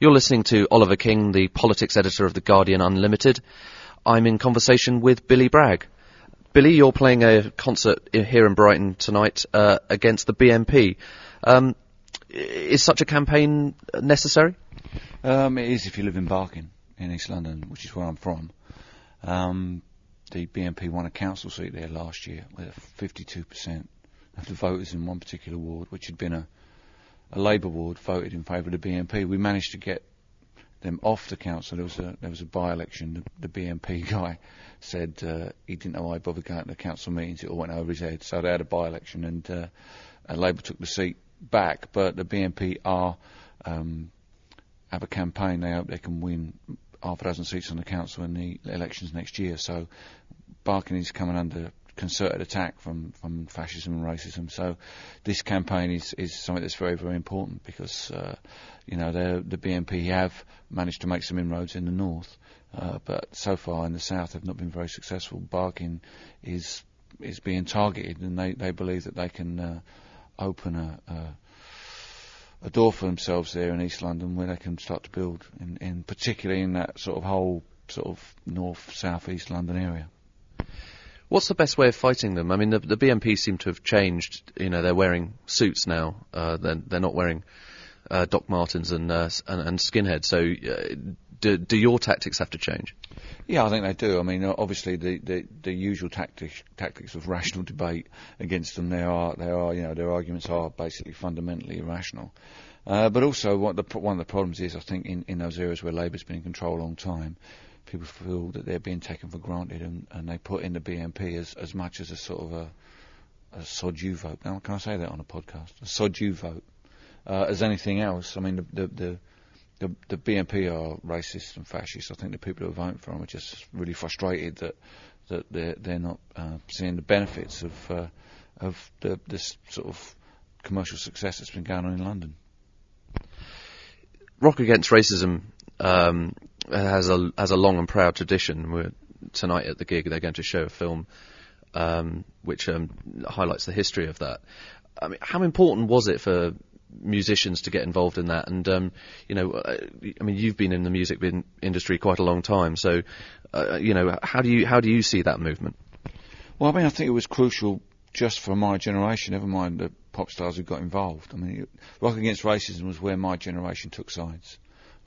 You're listening to Oliver King, the politics editor of The Guardian Unlimited. I'm in conversation with Billy Bragg. Billy, you're playing a concert here in Brighton tonight uh, against the BNP. Um, is such a campaign necessary? Um, it is if you live in Barking, in East London, which is where I'm from. Um, the BNP won a council seat there last year with 52% of the voters in one particular ward, which had been a a Labour ward voted in favour of the BNP. We managed to get them off the council. There was a there was a by-election. The, the BNP guy said uh, he didn't know why he bothered going to the council meetings. It all went over his head. So they had a by-election, and, uh, and Labour took the seat back. But the BNP are um, have a campaign. They hope they can win half a dozen seats on the council in the elections next year. So Barking is coming under concerted attack from, from fascism and racism. So this campaign is, is something that's very, very important because, uh, you know, the BNP have managed to make some inroads in the north, uh, but so far in the south have not been very successful. Barking is is being targeted, and they, they believe that they can uh, open a, a, a door for themselves there in East London where they can start to build, in, in particularly in that sort of whole sort of north, south, east London area. What's the best way of fighting them? I mean, the, the BNP seem to have changed. You know, they're wearing suits now. Uh, they're, they're not wearing uh, Doc Martens and, uh, and, and skinhead. So, uh, do, do your tactics have to change? Yeah, I think they do. I mean, obviously the, the, the usual tactics tactics of rational debate against them. There are there are you know their arguments are basically fundamentally irrational. Uh, but also, what the, one of the problems is, I think, in, in those areas where Labour's been in control a long time, people feel that they're being taken for granted, and, and they put in the BNP as, as much as a sort of a, a sod you vote. Now, can I say that on a podcast? A sod you vote. Uh, as anything else, I mean, the, the, the the, the BNP are racist and fascist. I think the people who are voting for them are just really frustrated that that they're they're not uh, seeing the benefits of uh, of the, this sort of commercial success that's been going on in London. Rock Against Racism um, has a has a long and proud tradition. We're tonight at the gig. They're going to show a film um, which um, highlights the history of that. I mean, how important was it for musicians to get involved in that? And um, you know, uh, I mean, you've been in the music industry quite a long time, so uh, you know, how do you how do you see that movement? Well, I mean, I think it was crucial just for my generation. Never mind the pop stars who got involved. I mean, Rock Against Racism was where my generation took sides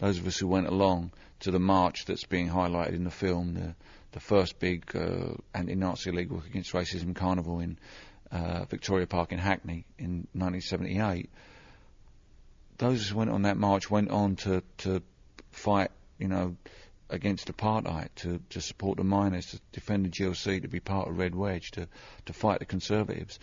those of us who went along to the march that's being highlighted in the film, the, the first big uh, anti-Nazi League Rock Against Racism carnival in uh, Victoria Park in Hackney in 1978, those who went on that march went on to, to fight, you know, against apartheid, to, to support the miners, to defend the GLC, to be part of Red Wedge, to, to fight the Conservatives.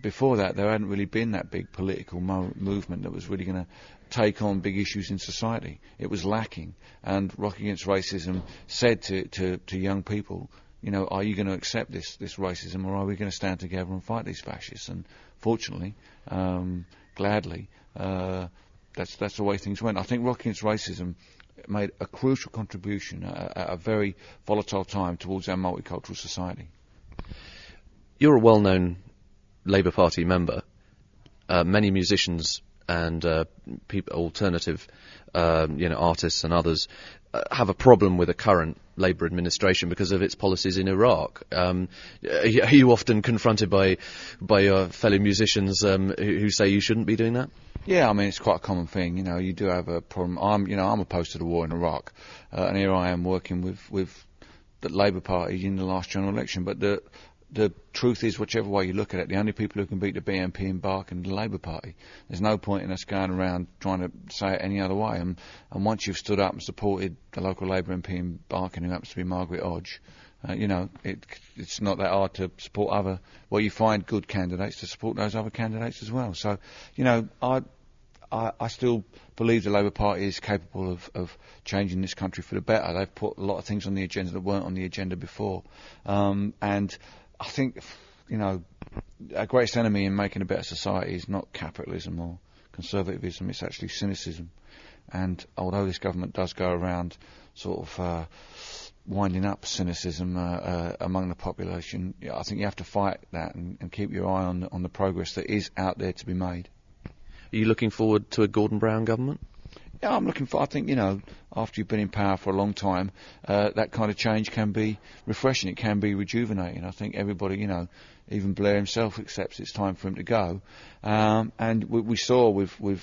Before that, there hadn't really been that big political mo- movement that was really going to take on big issues in society. It was lacking. And Rock Against Racism said to, to, to young people, you know, are you going to accept this, this racism or are we going to stand together and fight these fascists? And fortunately, um, gladly, uh, that's, that's the way things went. I think Rock Against Racism made a crucial contribution at, at a very volatile time towards our multicultural society. You're a well-known Labour Party member. Uh, many musicians and uh, people, alternative, um, you know, artists and others uh, have a problem with the current Labour administration because of its policies in Iraq. Um, are you often confronted by by your fellow musicians um, who, who, say you shouldn't be doing that? Yeah, I mean it's quite a common thing. You know, you do have a problem. I'm, you know, I'm opposed to the war in Iraq, uh, and here I am working with with the Labour Party in the last general election. But the the truth is, whichever way you look at it, the only people who can beat the BNP and Barking the Labour Party. There's no point in us going around trying to say it any other way. And, and once you've stood up and supported the local Labour MP in Barking, who happens to be Margaret Hodge, uh, you know, it, it's not that hard to support other. Well, you find good candidates to support those other candidates as well. So, you know, I, I, I still believe the Labour Party is capable of, of changing this country for the better. They've put a lot of things on the agenda that weren't on the agenda before, um, and I think, you know, our greatest enemy in making a better society is not capitalism or conservatism, it's actually cynicism. And although this government does go around sort of uh, winding up cynicism uh, uh, among the population, I think you have to fight that and, and keep your eye on, on the progress that is out there to be made. Are you looking forward to a Gordon Brown government? yeah, I'm looking for. I think you know, after you've been in power for a long time, uh, that kind of change can be refreshing. It can be rejuvenating. I think everybody, you know, even Blair himself accepts it's time for him to go. Um, and we, we saw with with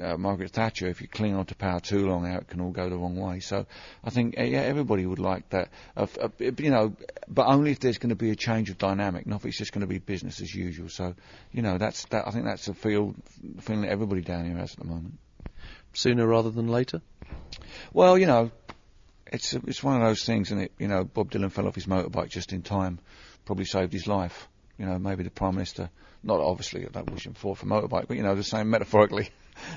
uh, Margaret Thatcher, if you cling on to power too long, how it can all go the wrong way. So I think uh, yeah, everybody would like that. Uh, you know, but only if there's going to be a change of dynamic, not if it's just going to be business as usual. So you know, that's that. I think that's a feel feeling that everybody down here has at the moment. Sooner rather than later. Well, you know, it's it's one of those things, and it you know, Bob Dylan fell off his motorbike just in time, probably saved his life. You know, maybe the Prime Minister, not obviously, I don't wish him for for motorbike, but you know, the same metaphorically,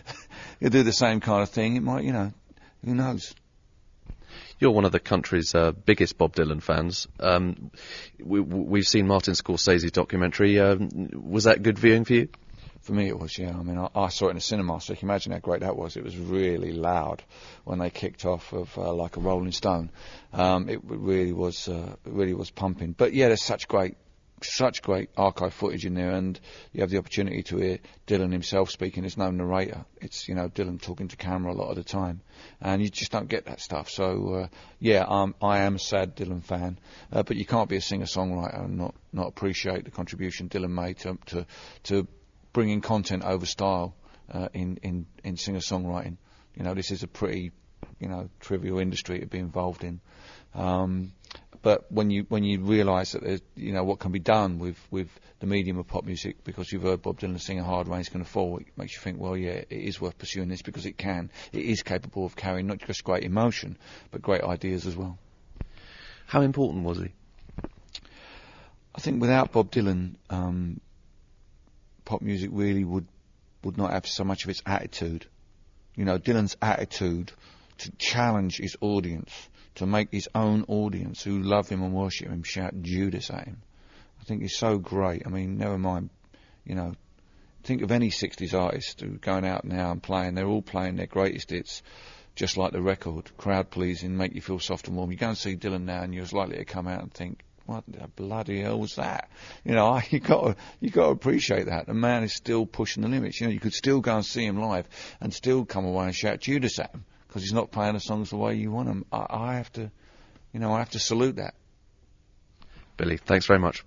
you do the same kind of thing. It might, you know, who knows. You're one of the country's uh, biggest Bob Dylan fans. Um, we, have seen Martin Scorsese's documentary. Um, was that good viewing for you? For me, it was, yeah. I mean, I, I, saw it in the cinema, so you can imagine how great that was. It was really loud when they kicked off of uh, like a Rolling Stone. Um, it really was, uh, really was pumping. But yeah, there's such great such great archive footage in there, and you have the opportunity to hear Dylan himself speaking. There's no narrator. It's you know Dylan talking to camera a lot of the time, and you just don't get that stuff. So uh, yeah, um, I am a sad Dylan fan, uh, but you can't be a singer-songwriter and not not appreciate the contribution Dylan made to to, to bringing content over style uh, in in in singer-songwriting. You know, this is a pretty you know trivial industry to be involved in. Um, but when you when you realise that there's you know what can be done with with the medium of pop music because you've heard Bob Dylan sing a hard rain's going to fall, it makes you think, well, yeah, it is worth pursuing this because it can, it is capable of carrying not just great emotion but great ideas as well. How important was he? I think without Bob Dylan, um, pop music really would would not have so much of its attitude. You know, Dylan's attitude to challenge his audience to make his own audience who love him and worship him shout Judas at him. I think he's so great. I mean, never mind, you know, think of any 60s artist who are going out now and playing, they're all playing their greatest hits, just like the record, crowd pleasing, make you feel soft and warm. You go and see Dylan now and you're as likely to come out and think, what the bloody hell was that? You know, you got to you got to appreciate that. The man is still pushing the limits. You know, you could still go and see him live and still come away and shout Judas at him because he's not playing the songs the way you want them. I, I have to, you know, I have to salute that. Billy, thanks very much.